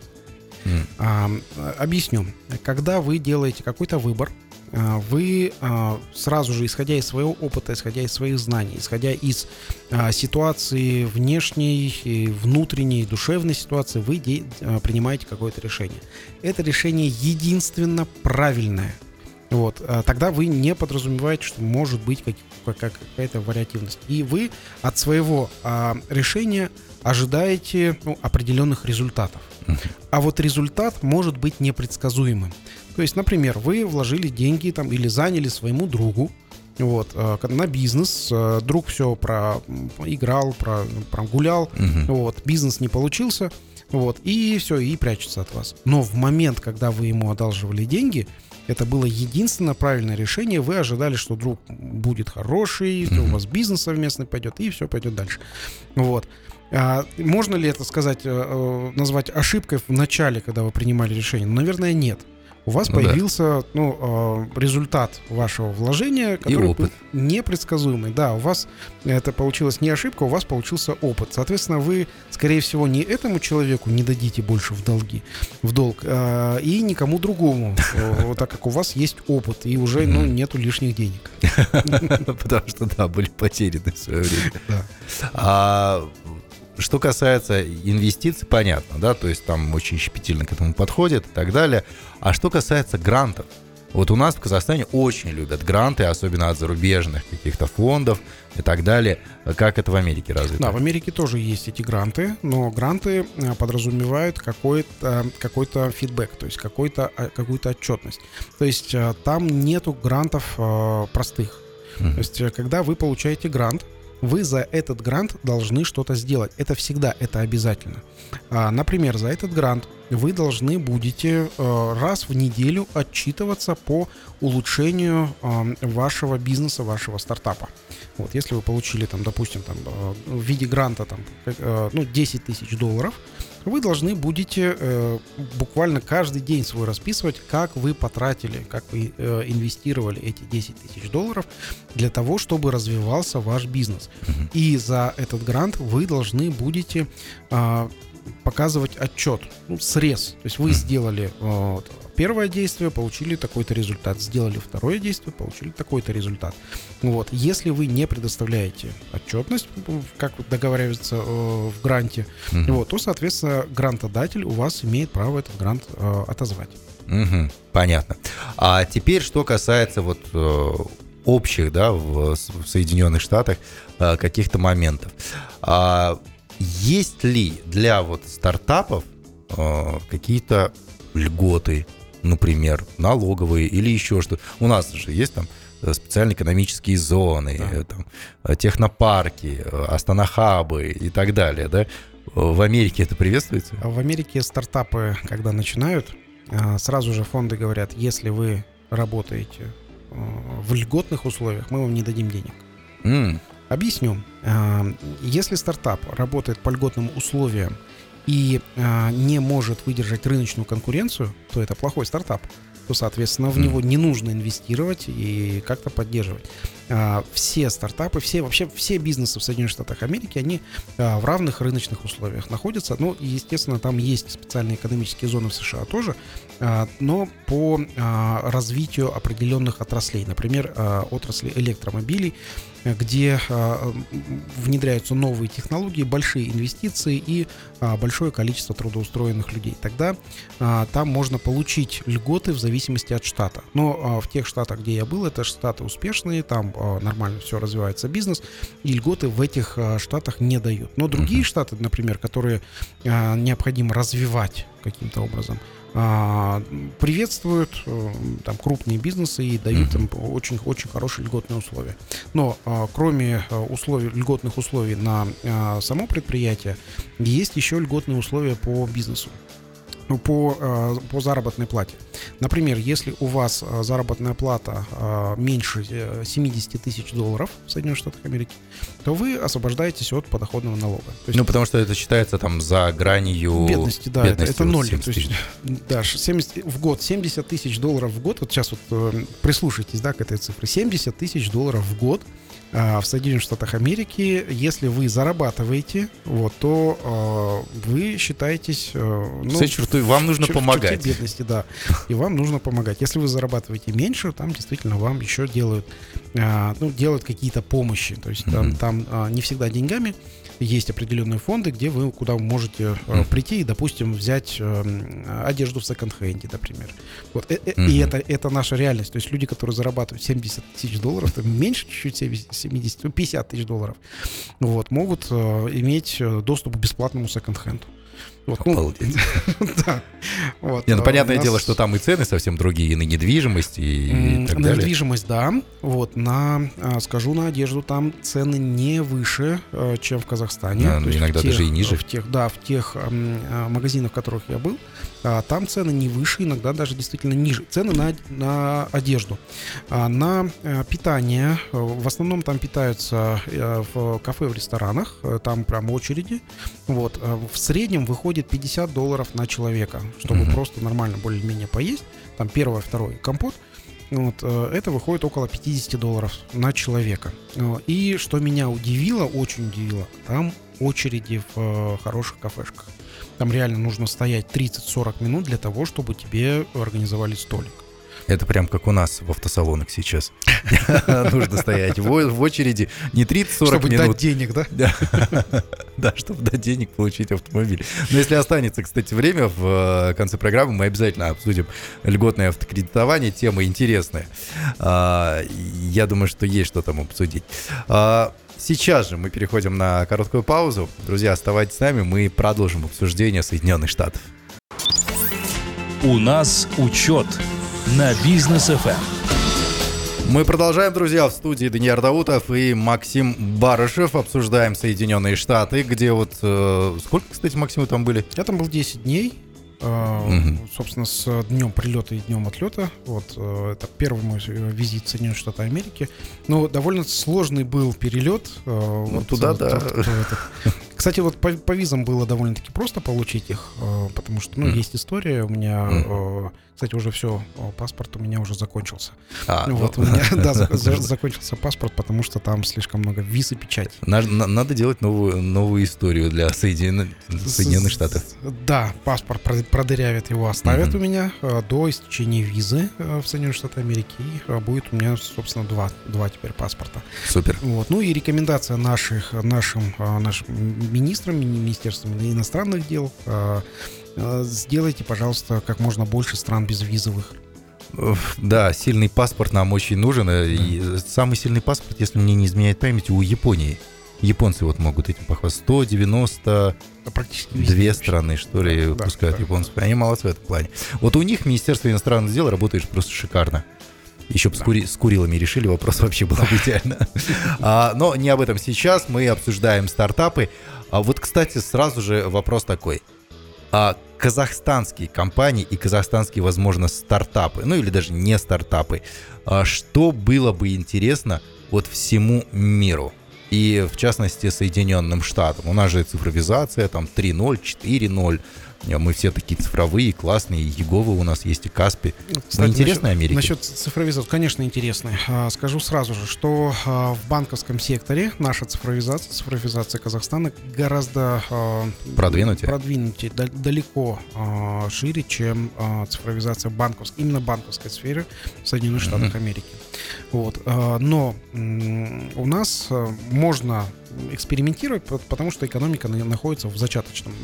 Speaker 2: М.
Speaker 3: А, Объясню. Когда вы делаете какой-то выбор, а, вы а, сразу же, исходя из своего опыта, исходя из своих знаний, исходя из а, ситуации внешней, и внутренней, душевной ситуации, вы а, принимаете какое-то решение. Это решение единственно правильное. Вот, а, тогда вы не подразумеваете, что может быть как- как- какая-то вариативность. И вы от своего а, решения ожидаете ну, определенных результатов. А вот результат может быть непредсказуемым. То есть, например, вы вложили деньги там или заняли своему другу вот, э, на бизнес, э, друг все про играл, про, прогулял,
Speaker 2: Мгм.
Speaker 3: вот, бизнес не получился, вот, и все, и прячется от вас. Но в момент, когда вы ему одалживали деньги, это было единственное правильное решение. Вы ожидали, что друг будет хороший, что у вас бизнес совместный пойдет, и все пойдет дальше. Вот. А можно ли это сказать, э, назвать ошибкой в начале, когда вы принимали решение? Ну, Наверное, нет. У вас
Speaker 2: Ну да.
Speaker 3: появился ну, э, результат вашего вложения, который
Speaker 2: опыт.
Speaker 3: был непредсказуемый. Да, у вас это получилась не ошибка, у вас получился опыт. Соответственно, вы, скорее всего, не этому человеку не дадите больше в долги, в долг, э, и никому другому, [laughs] так как у вас есть опыт, и уже ну, нету лишних денег. [laughs]
Speaker 2: Потому что, да, были потеряны в свое время.
Speaker 3: Да.
Speaker 2: А что касается инвестиций, понятно, да, то есть там очень щепетильно к этому подходят и так далее. А что касается грантов, вот у нас в Казахстане очень любят гранты, особенно от зарубежных каких-то фондов и так далее. Как это в Америке развито?
Speaker 3: Да, в Америке тоже есть эти гранты, но гранты э, подразумевают какой-то какой-то фидбэк, то есть какой-то, э, какую-то отчетность. То есть э, там нету грантов э, простых.
Speaker 2: Мгм.
Speaker 3: То есть, когда вы получаете грант, вы за этот грант должны что-то сделать. Это всегда, это обязательно. А, Например, за этот грант вы должны будете э, раз в неделю отчитываться по улучшению вашего бизнеса, вашего стартапа. Вот, если вы получили, там, допустим, там, э, в виде гранта там, э, ну, 10 тысяч долларов, вы должны будете э, буквально каждый день свой расписывать, как вы потратили, как вы э, инвестировали эти 10 тысяч долларов для того, чтобы развивался ваш бизнес. И за этот грант вы должны будете а, показывать отчет, ну, срез. То есть вы сделали а, вот, первое действие, получили такой-то результат, сделали второе действие, получили такой-то результат. Вот. Если вы не предоставляете отчетность, как договаривается э, в гранте,
Speaker 2: Мгм.
Speaker 3: вот, то, соответственно, грантодатель у вас имеет право этот грант э, отозвать.
Speaker 2: Мгм, понятно. А теперь, что касается вот э, общих, да, в, в Соединенных Штатах э, каких-то моментов. А есть ли для вот стартапов э, какие-то льготы, например, налоговые или еще что? У нас же есть там специальные экономические зоны,
Speaker 3: Да.
Speaker 2: э, там, э, технопарки, э, астонахабы и так далее, да? Э, В Америке это приветствуется?
Speaker 3: А В Америке стартапы, когда начинают, сразу же фонды говорят, если вы работаете э, в льготных условиях, мы вам не дадим денег.
Speaker 2: М,
Speaker 3: Объясню. Если стартап работает по льготным условиям и не может выдержать рыночную конкуренцию, то это плохой стартап. То, соответственно, в него не нужно инвестировать и как-то поддерживать. А, Все стартапы, все вообще все бизнесы в Соединенных Штатах Америки, они а, в равных рыночных условиях находятся. Ну, естественно, там есть специальные экономические зоны в США тоже, а, но по развитию определенных отраслей. Например, отрасли электромобилей, где внедряются новые технологии, большие инвестиции и большое количество трудоустроенных людей. Тогда там можно получить льготы в зависимости от штата. Но в тех штатах, где я был, это штаты успешные, там нормально все развивается бизнес, и льготы в этих а, штатах не дают. Но другие
Speaker 2: Мгм.
Speaker 3: штаты, например, которые а, необходимо развивать каким-то образом, а, приветствуют э, там крупные бизнесы и дают им очень очень хорошие льготные условия. Но а, кроме а, условий льготных условий на а, само предприятие есть еще льготные условия по бизнесу. Ну, По, э, по заработной плате. Например, если у вас э, заработная плата э, меньше э, 70 тысяч долларов в Соединенных Штатах Америки, то вы освобождаетесь от подоходного налога. То есть
Speaker 2: Ну, потому что это считается там за гранью
Speaker 3: бедности, да, это-
Speaker 2: бедности,
Speaker 3: это,
Speaker 2: вот
Speaker 3: ноль.
Speaker 2: 70
Speaker 3: То есть, да, ш- 70 в год, 70 тысяч долларов в год, вот сейчас вот прислушайтесь, да, к этой цифре, 70 тысяч долларов в год в Соединенных Штатах Америки, если вы зарабатываете, вот, то э, вы считаетесь... э, ну,
Speaker 2: Все черты, вам нужно
Speaker 3: в
Speaker 2: помогать.
Speaker 3: бедности, да. И вам нужно помогать. Если вы зарабатываете меньше, там действительно вам еще делают, а, ну, делают какие-то помощи. То есть там,
Speaker 2: Мгм.
Speaker 3: там а, не всегда деньгами. Есть определенные фонды, где вы куда вы можете э, прийти и, допустим, взять эм, одежду в секонд-хенде, например. Вот. э- э-
Speaker 2: Мгм.
Speaker 3: И это, это наша реальность. То есть люди, которые зарабатывают 70 тысяч долларов, там меньше чуть-чуть 70, 70, ну, 50 тысяч долларов, вот, могут э, иметь э, доступ к бесплатному секонд-хенду. Вот, ну,
Speaker 2: Обалдеть. [laughs]
Speaker 3: да. Вот,
Speaker 2: Не, ну
Speaker 3: а,
Speaker 2: понятное
Speaker 3: нас,
Speaker 2: дело, что там и цены совсем другие, и на недвижимость, и,
Speaker 3: м,
Speaker 2: так
Speaker 3: на
Speaker 2: далее.
Speaker 3: недвижимость, да. Вот, на, а, скажу, на одежду там цены не выше, э, чем в Казахстане.
Speaker 2: Да, ну, иногда
Speaker 3: тех,
Speaker 2: даже и ниже.
Speaker 3: В тех, да, в тех а, магазинах, в которых я был, а, там цены не выше, иногда даже действительно ниже. Цены на, на одежду. А, на э, питание, э, в основном там питаются э, в кафе, в ресторанах, там прям очереди. Вот, в среднем выходит выходит 50 долларов на человека, чтобы
Speaker 2: Мгм.
Speaker 3: просто нормально более-менее поесть. Там первое, второй компот. Вот, это выходит около 50 долларов на человека. И что меня удивило, очень удивило, там очереди в хороших кафешках. Там реально нужно стоять 30-40 минут для того, чтобы тебе организовали столик.
Speaker 2: Это прям как у нас в автосалонах сейчас. [laughs] Нужно стоять в очереди не 30-40
Speaker 3: чтобы
Speaker 2: минут.
Speaker 3: дать денег, да? [laughs]
Speaker 2: Да, чтобы дать денег получить автомобиль. Но если останется, кстати, время в э, конце программы, мы обязательно обсудим льготное автокредитование. Тема интересная. А, Я думаю, что есть что там обсудить. Сейчас же мы переходим на короткую паузу. Друзья, оставайтесь с нами, мы продолжим обсуждение Соединенных Штатов.
Speaker 1: У нас учет на бизнес Эм. FM.
Speaker 2: Мы продолжаем, друзья, в студии Даниил Даутов и Максим Барышев. Обсуждаем Соединенные Штаты, где вот... э, сколько, кстати, Максим, вы там были?
Speaker 3: Я там был 10 дней.
Speaker 2: Мгм.
Speaker 3: Собственно, с днем прилета и днем отлета. Вот э, это первый мой э, визит в Соединенные Штаты Америки. Но довольно сложный был перелет. э, вот,
Speaker 2: туда
Speaker 3: вот,
Speaker 2: да.
Speaker 3: вот, вот этот. [laughs] Кстати, вот по, по визам было довольно-таки просто получить их, э, потому что, ну,
Speaker 2: Мгм.
Speaker 3: есть история. У меня, э, кстати, уже все, паспорт у меня уже закончился.
Speaker 2: А,
Speaker 3: Ну, вот у
Speaker 2: ну, [laughs]
Speaker 3: меня, да, за- за- закончился паспорт, потому что там слишком много виз и печати.
Speaker 2: на- на- Надо делать новую, новую историю для Соедин- Соединенных Штатов.
Speaker 3: Да, паспорт про- продырявят, его оставят у меня э, до истечения визы э, в Соединенные Штаты Америки. И э, будет у меня, собственно, два, два теперь паспорта.
Speaker 2: Супер.
Speaker 3: Вот. Ну и рекомендация наших, нашим, э, нашим министрам, мини- министерствам иностранных дел. э, э, Сделайте, пожалуйста, как можно больше стран безвизовых.
Speaker 2: Да, сильный паспорт нам очень нужен. э, и самый сильный паспорт, если мне не изменяет память, у Японии. Японцы вот могут этим похвастаться. 192
Speaker 3: А Практически везде. вообще.
Speaker 2: страны, что ли,
Speaker 3: Да,
Speaker 2: пускают
Speaker 3: да.
Speaker 2: японцев. Они молодцы в этом плане. Вот у них Министерство иностранных дел работает просто шикарно. Еще бы с, кури- с Курилами решили, вопрос вообще было бы идеально. [laughs] А, но не об этом сейчас, мы обсуждаем стартапы. А вот, кстати, сразу же вопрос такой. А казахстанские компании и казахстанские, возможно, стартапы, ну или даже не стартапы, а что было бы интересно вот всему миру? И в частности Соединенным Штатам. У нас же цифровизация, там 3.0, 4.0. Мы все такие цифровые, классные. И Еговы у нас есть, и Каспи.
Speaker 3: Ну,
Speaker 2: Ну, интересная
Speaker 3: насчет-
Speaker 2: Америка.
Speaker 3: Насчет цифровизации, конечно, интересная. Скажу сразу же, что а, в банковском секторе наша цифровизация, цифровизация Казахстана гораздо а,
Speaker 2: Продвинутее?
Speaker 3: продвинутее, да- далеко а, шире, чем цифровизация банковской, именно банковской сферы в Соединенных. Штатах Америки. Вот. Но у нас можно экспериментировать, по- потому что экономика на- находится в зачаточном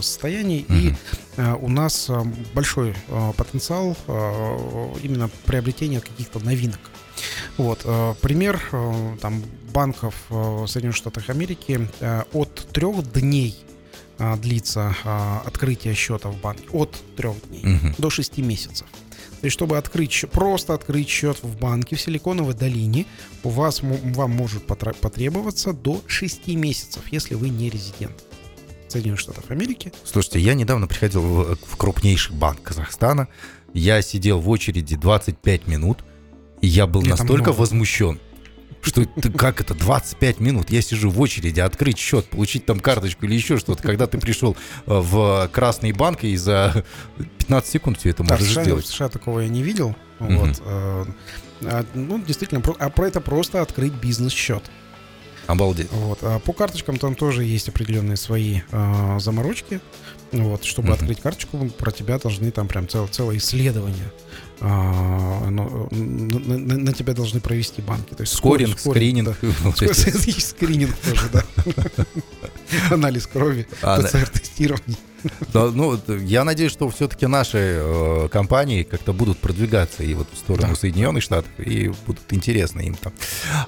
Speaker 3: состоянии, и А, у нас а, большой а, потенциал именно приобретения каких-то новинок. Вот, пример там банков в Соединенных Штатах Америки от трех дней длится открытие счета в банке. От трех дней
Speaker 2: Мгм.
Speaker 3: до 6 месяцев. То есть, чтобы открыть, просто открыть счет в банке в Силиконовой долине, у вас, вам может потребоваться до 6 месяцев, если вы не резидент Соединенных Штатов Америки.
Speaker 2: Слушайте, я недавно приходил в, в крупнейший банк Казахстана. Я сидел в очереди 25 минут, и я был
Speaker 3: Нет,
Speaker 2: настолько возмущен, что ты- как это, 25 минут, я сижу в очереди, открыть счет, получить там карточку или еще что-то, когда ты пришел э, в красный банк и за 15 секунд все это
Speaker 3: Да, в
Speaker 2: можешь
Speaker 3: США, в
Speaker 2: сделать.
Speaker 3: США такого я не видел.
Speaker 2: Мгм.
Speaker 3: Вот, э, а, ну, действительно, а про это просто открыть бизнес-счет.
Speaker 2: Обалдеть.
Speaker 3: Вот. А по карточкам там тоже есть определенные свои а, заморочки. Вот, чтобы
Speaker 2: Мгм.
Speaker 3: открыть карточку, про тебя должны там прям цел, целое исследование. а, оно, на, на- на тебя должны провести банки. То есть
Speaker 2: Скоринг,
Speaker 3: скор-
Speaker 2: скрининг.
Speaker 3: да. [laughs]
Speaker 2: эти.
Speaker 3: Есть скрининг тоже, да. [laughs] Анализ крови,
Speaker 2: А, да.
Speaker 3: ПЦР-тестирование.
Speaker 2: Да, ну, я надеюсь, что все-таки наши э, компании как-то будут продвигаться и вот в сторону
Speaker 3: Да.
Speaker 2: Соединенных Штатов, и будут интересны им там.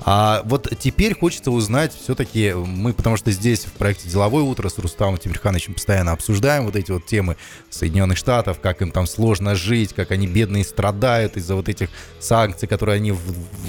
Speaker 2: А вот теперь хочется узнать все-таки, мы, потому что здесь в проекте «Деловое утро» с Рустамом Тимирхановичем постоянно обсуждаем вот эти вот темы Соединенных Штатов, как им там сложно жить, как они бедные страдают из-за вот этих санкций, которые они в-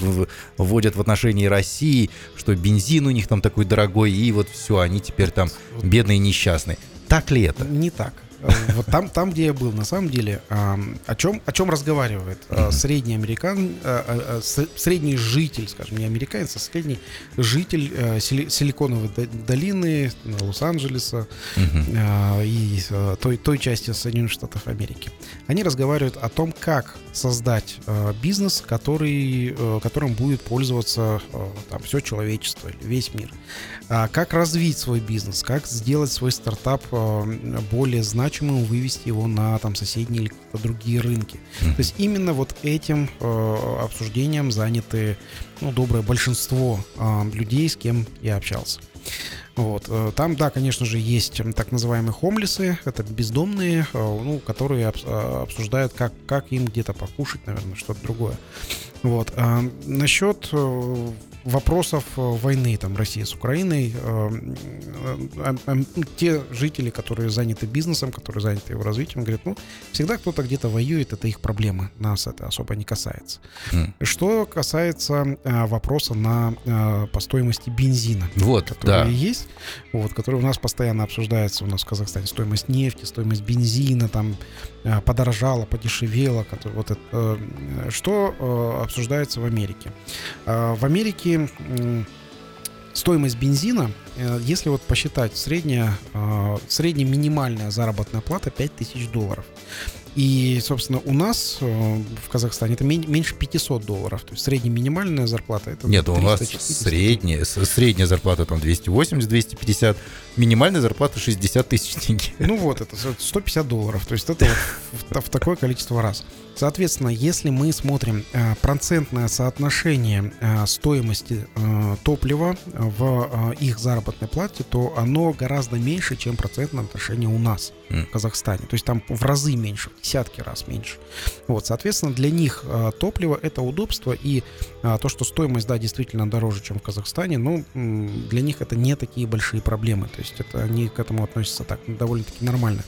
Speaker 2: в- вводят в отношении России, что бензин у них там такой дорогой, и вот все, они теперь там бедные и несчастные. Так ли это?
Speaker 3: Не так. Э, вот там, там, где я был, на самом деле, а, о чем, о чем разговаривает а, средний американ, а, средний житель, скажем, не американец, а средний житель Силиконовой долины, Лос-Анджелеса и той, той части Соединенных Штатов Америки. Они разговаривают о том, как создать бизнес, который, которым будет пользоваться там, все человечество или весь мир. Как развить свой бизнес, как сделать свой стартап более значимым, вывести его на там соседние или другие рынки. То есть именно вот этим э, обсуждением заняты ну, доброе большинство э, людей, с кем я общался. Вот. Э, там, да, конечно же, есть так называемые хомлисы, это бездомные, э, ну, которые э, обсуждают, как, как им где-то покушать, наверное, что-то другое. Вот. А насчет вопросов войны там России с Украиной, э, те жители, которые заняты бизнесом, которые заняты его развитием, говорят, ну, всегда кто-то где-то воюет, это их проблемы, нас это особо не касается. Mm. Что касается вопроса на по стоимости бензина,
Speaker 2: вот,
Speaker 3: который да. есть, вот, который у нас постоянно обсуждается, у нас в Казахстане стоимость нефти, стоимость бензина, там подорожала, подешевела, вот это, что обсуждается в Америке. В Америке стоимость бензина, э, если вот посчитать, средняя, э, средняя минимальная заработная плата 5000 долларов. И, собственно, у нас э, в Казахстане это меньше 500 долларов. То есть средняя минимальная зарплата это
Speaker 2: Нет, у нас средняя, средняя зарплата там 280-250, минимальная зарплата 60 тысяч тенге. [laughs]
Speaker 3: Ну вот, это 150 долларов. То есть это вот в, в такое количество раз. Соответственно, если мы смотрим э, процентное соотношение э, стоимости э, топлива в их заработной плате, то оно гораздо меньше, чем процентное отношение у нас в Казахстане. То есть там в разы меньше, в десятки раз меньше. Вот, соответственно, для них топливо это удобство и то, что стоимость, да, действительно дороже, чем в Казахстане, ну, для них это не такие большие проблемы. То есть это они к этому относятся так довольно-таки нормально.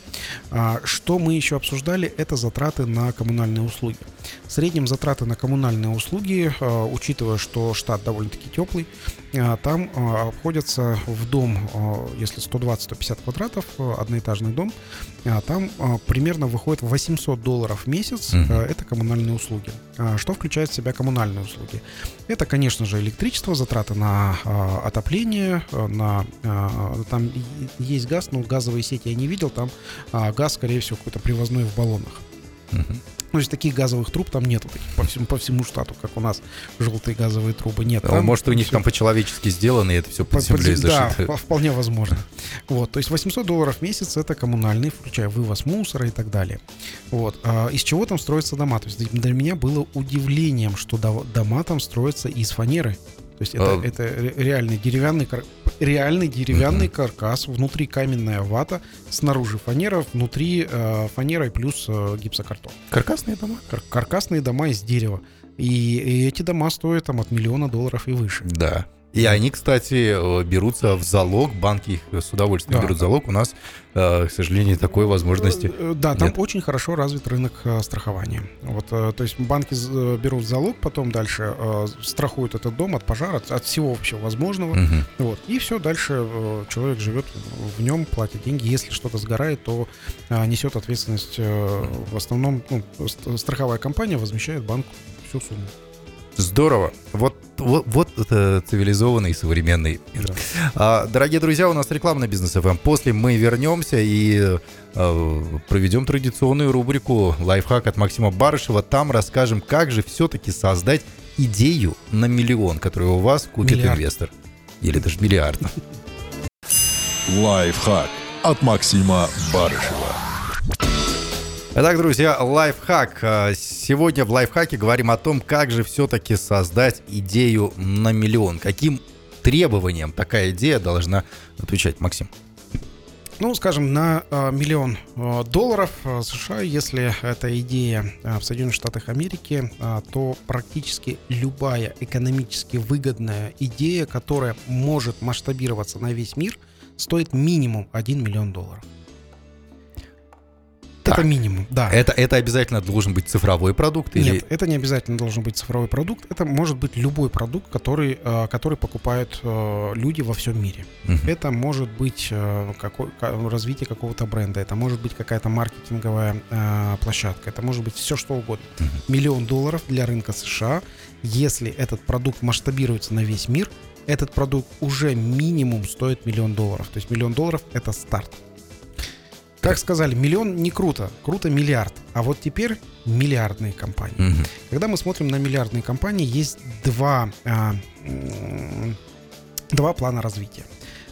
Speaker 3: А, что мы еще обсуждали, это затраты на коммунальные услуги. В среднем затраты на коммунальные услуги, э, учитывая, что штат довольно-таки теплый, э, там э, обходятся в дом, если 120-150 квадратов, одноэтажный дом, там примерно выходит 800 долларов в месяц. Mm-hmm. Это коммунальные услуги. Что включает в себя коммунальные услуги? Это, конечно же, электричество, затраты на отопление, на там есть газ, но газовые сети я не видел, там газ, скорее всего, какой-то привозной в баллонах. Uh-huh. Ну, то есть таких газовых труб там нету таких по всему, по всему штату, как у нас желтые газовые трубы нет.
Speaker 2: Там Может, у них все... там по-человечески сделано, и это все под землей зашито.
Speaker 3: Да, вполне возможно. Вот, то есть 800 долларов в месяц это коммунальный, включая вывоз мусора и так далее. Вот. А из чего там строятся дома? То есть для меня было удивлением, что дома там строятся из фанеры. То есть это, а... это реальный деревянный, реальный деревянный каркас, внутри каменная вата, снаружи фанера, внутри э, фанера и плюс э, гипсокартон.
Speaker 2: Каркасные дома?
Speaker 3: Кар- каркасные дома из дерева. И, и эти дома стоят там от миллиона долларов и выше.
Speaker 2: Да. И они, кстати, э, берутся в залог, банки их с удовольствием да. берут в залог. У нас, к сожалению, такой возможности
Speaker 3: э, Да, там нет. очень хорошо развит рынок страхования. Вот, то есть банки берут залог, потом дальше страхуют этот дом от пожара, от всего вообще возможного. Угу. Вот, и все, дальше человек живет в нем, платит деньги. Если что-то сгорает, то несет ответственность в основном, ну, страховая компания возмещает банку всю сумму.
Speaker 2: Здорово. Вот, вот, вот это цивилизованный современный мир. Да. А, дорогие друзья, у нас рекламный бизнес ФМ. После мы вернемся и а, проведем традиционную рубрику «Лайфхак» от Максима Барышева. Там расскажем, как же все-таки создать идею на миллион, которую у вас купит миллиард. инвестор. Или даже миллиард.
Speaker 1: Лайфхак от Максима Барышева.
Speaker 2: Итак, друзья, лайфхак. А, сегодня в лайфхаке говорим о том, как же все-таки создать идею на миллион. Каким требованиям такая идея должна отвечать, Максим?
Speaker 3: Ну, скажем, на э, миллион э, долларов э, США, если эта идея э, в Соединенных Штатах Америки, э, то практически любая экономически выгодная идея, которая может масштабироваться на весь мир, стоит минимум 1 миллион долларов. Это минимум, да.
Speaker 2: Это, это обязательно должен быть цифровой продукт? Или...
Speaker 3: Нет, это не обязательно должен быть цифровой продукт. Это может быть любой продукт, который, э, который покупают э, люди во всем мире. Uh-huh. Это может быть э, какой, развитие какого-то бренда, это может быть какая-то маркетинговая площадка, это может быть все что угодно. Uh-huh. Миллион долларов для рынка США, если этот продукт масштабируется на весь мир, этот продукт уже минимум стоит миллион долларов. То есть миллион долларов это старт. Как сказали, миллион не круто, круто миллиард. А вот теперь миллиардные компании. Угу. Когда мы смотрим на миллиардные компании, есть два, а, два плана развития.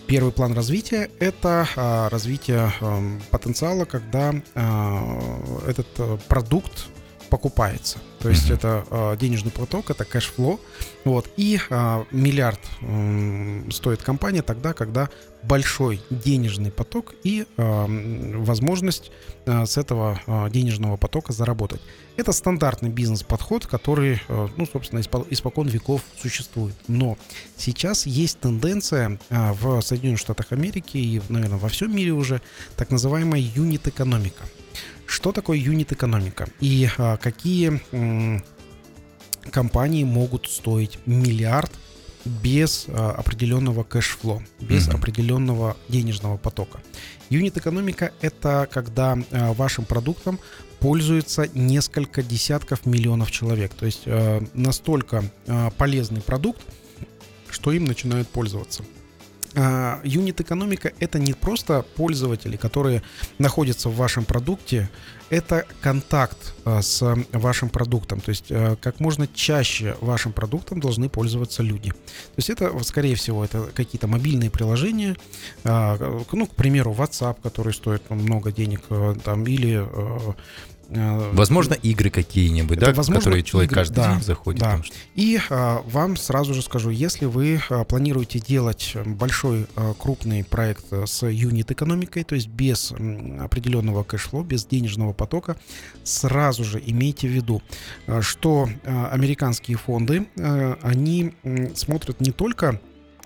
Speaker 3: Первый план развития – это а, развитие а, потенциала, когда а, этот а, продукт покупается. То есть mm-hmm. это э, денежный поток, это кэшфло. Вот. И э, миллиард э, стоит компания тогда, когда большой денежный поток и э, возможность э, с этого э, денежного потока заработать. Это стандартный бизнес-подход, который, э, ну, собственно, испо- испокон веков существует. Но сейчас есть тенденция э, в Соединенных Штатах Америки и, наверное, во всем мире уже так называемая юнит-экономика. Что такое юнит-экономика и а, какие м, компании могут стоить миллиард без а, определенного кэшфло, без mm-hmm. определенного денежного потока. Юнит-экономика — это когда а, вашим продуктом пользуется несколько десятков миллионов человек. То есть а, настолько а, полезный продукт, что им начинают пользоваться. А, юнит-экономика — это не просто пользователи, которые находятся в вашем продукте, это контакт а, с вашим продуктом. То есть а, как можно чаще вашим продуктом должны пользоваться люди. То есть это, скорее всего, это какие-то мобильные приложения, ну, к примеру, WhatsApp, который стоит много денег, там, или
Speaker 2: возможно, игры какие-нибудь, да, возможно, которые человек игры, каждый да, день заходит. Да.
Speaker 3: И а, вам сразу же скажу, если вы а, планируете делать большой а, крупный проект с юнит-экономикой, то есть без м, определенного cash flow, без денежного потока, сразу же имейте в виду, а, что а, американские фонды, а, они м, смотрят не только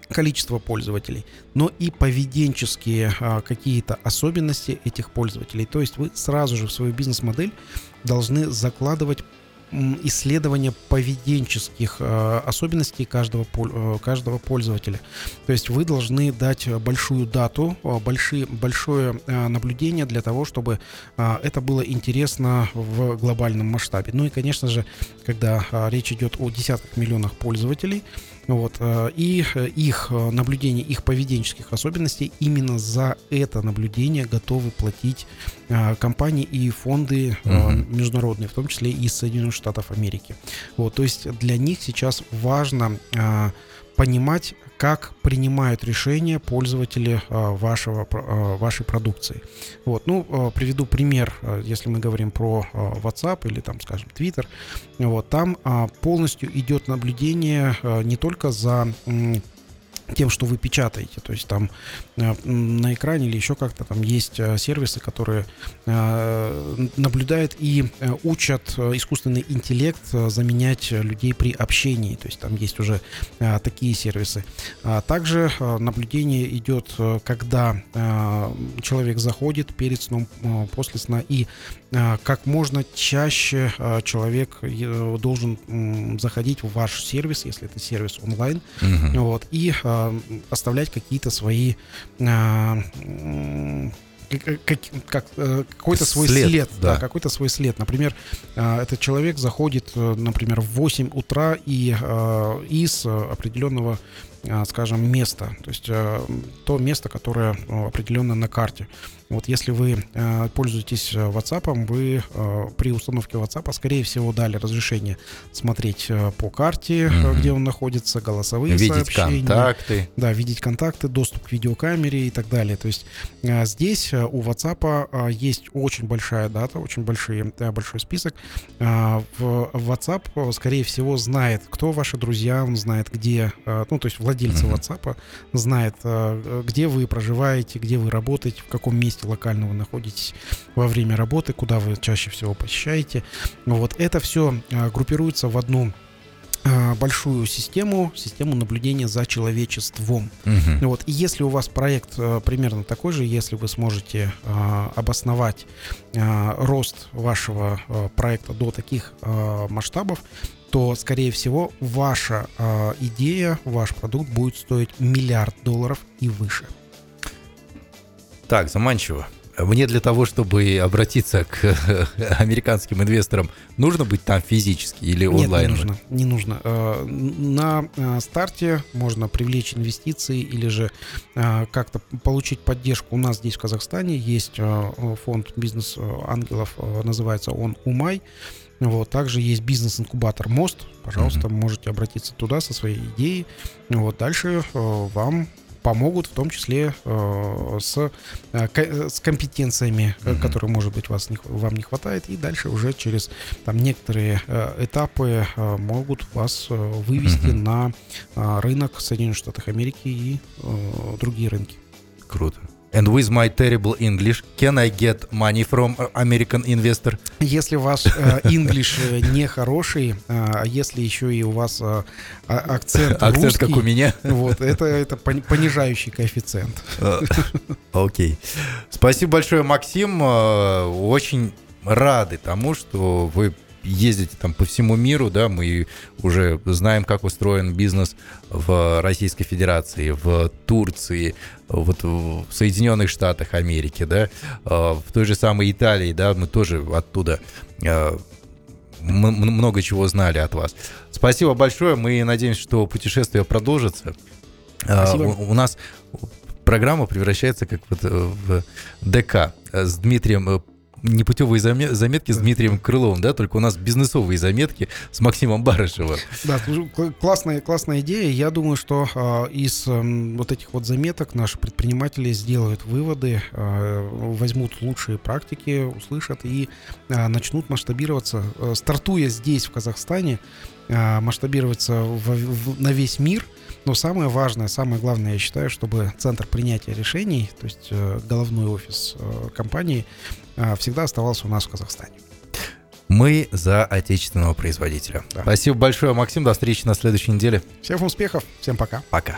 Speaker 3: количество пользователей, но и поведенческие а, какие-то особенности этих пользователей. То есть вы сразу же в свою бизнес-модель должны закладывать исследования поведенческих э, особенностей каждого, э, каждого пользователя. То есть вы должны дать большую дату, э, большие, большое наблюдение для того, чтобы это было интересно в глобальном масштабе. Ну и, конечно же, когда речь идет о десятках миллионах пользователей, вот, и их наблюдение, их поведенческих особенностей, именно за это наблюдение готовы платить компании и фонды угу. международные, в том числе и Соединенных Штатов Америки. Вот, то есть для них сейчас важно понимать, как принимают решения пользователи а, вашего, а, вашей продукции. Вот, ну, а, приведу пример, если мы говорим про WhatsApp или там, скажем, Twitter. Вот, там полностью идет наблюдение не только за тем, что вы печатаете. То есть там э, на экране или еще как-то там есть э, сервисы, которые э, наблюдают и учат искусственный интеллект заменять людей при общении. То есть там есть уже такие сервисы. А также наблюдение идет, когда человек заходит перед сном, после сна, и как можно чаще человек должен заходить в ваш сервис, если это сервис онлайн, угу. вот, и оставлять какие-то свои как, как, э, какой-то свой след, след да. да, какой-то свой след. Например, этот человек заходит, э, например, в 8 утра и из определенного скажем, места, то есть то место, которое определенно на карте. Вот если вы э, пользуетесь э, WhatsApp, вы э, при установке WhatsApp, скорее всего, дали разрешение смотреть э, по карте, mm-hmm. где он находится, голосовые
Speaker 2: видеть
Speaker 3: сообщения.
Speaker 2: контакты.
Speaker 3: Да, видеть контакты, доступ к видеокамере и так далее. То есть э, здесь э, у WhatsApp э, есть очень большая дата, очень большие, э, большой список. Э, в WhatsApp, скорее всего, знает, кто ваши друзья, он знает, где, э, ну, то есть владельцы mm-hmm. WhatsApp знает, э, где вы проживаете, где вы работаете, в каком месте месте локально вы находитесь во время работы, куда вы чаще всего посещаете. Вот это все а, группируется в одну э, большую систему, систему наблюдения за человечеством.
Speaker 2: Мгм.
Speaker 3: Вот. И если у вас проект э, примерно такой же, если вы сможете э, обосновать э, рост вашего проекта до таких масштабов, то, скорее всего, ваша идея, ваш продукт будет стоить миллиард долларов и выше.
Speaker 2: Так, заманчиво. Мне для того, чтобы обратиться к [laughs] американским инвесторам, нужно быть там физически или
Speaker 3: Нет,
Speaker 2: онлайн?
Speaker 3: не нужно. Не нужно. Э, На э, старте можно привлечь инвестиции или же э, как-то получить поддержку. У нас здесь в Казахстане есть фонд бизнес-ангелов, э, называется он «Умай». Вот, также есть бизнес-инкубатор «Мост». Пожалуйста, можете обратиться туда со своей идеей. Вот, дальше э, вам помогут, в том числе э, с, э, ко- с компетенциями, э,
Speaker 2: Мгм.
Speaker 3: которые, может быть, вас не, вам не хватает, и дальше уже через там некоторые э, этапы э, могут вас э, вывести
Speaker 2: Мгм.
Speaker 3: на э, рынок Соединенных Штатов Америки и э, другие рынки.
Speaker 2: Круто. And with my terrible English, can I get money from American investor?
Speaker 3: Если ваш э, [laughs] English э, не хороший, а если еще и у вас э, а- акцент,
Speaker 2: Акцент,
Speaker 3: русский,
Speaker 2: как у меня.
Speaker 3: вот это это пон- понижающий коэффициент.
Speaker 2: Э, Окей. Спасибо большое, Максим. Э, Очень рады тому, что вы ездите там по всему миру, да, мы уже знаем, как устроен бизнес в Российской Федерации, в Турции, вот в Соединенных Штатах Америки, да, э, в той же самой Италии, да, мы тоже оттуда м- много чего знали от вас. Спасибо большое, мы надеемся, что путешествие продолжится.
Speaker 3: Спасибо.
Speaker 2: У, у нас программа превращается как вот э, в ДК с Дмитрием э, непутевые заме- заметки с Дмитрием Крыловым, да, только у нас бизнесовые заметки с Максимом Барышевым.
Speaker 3: Да, классная, классная идея. Я думаю, что а, из вот этих вот заметок наши предприниматели сделают выводы, а, возьмут лучшие практики, услышат и а, начнут масштабироваться. Э, Стартуя здесь, в Казахстане, масштабироваться в- в- на весь мир. Но самое важное, самое главное, я считаю, чтобы центр принятия решений, то есть э, головной офис э, компании, всегда оставался у нас в Казахстане.
Speaker 2: Мы за отечественного производителя.
Speaker 3: Да.
Speaker 2: Спасибо большое, Максим. До встречи на следующей неделе.
Speaker 3: Всем успехов, всем пока.
Speaker 2: Пока.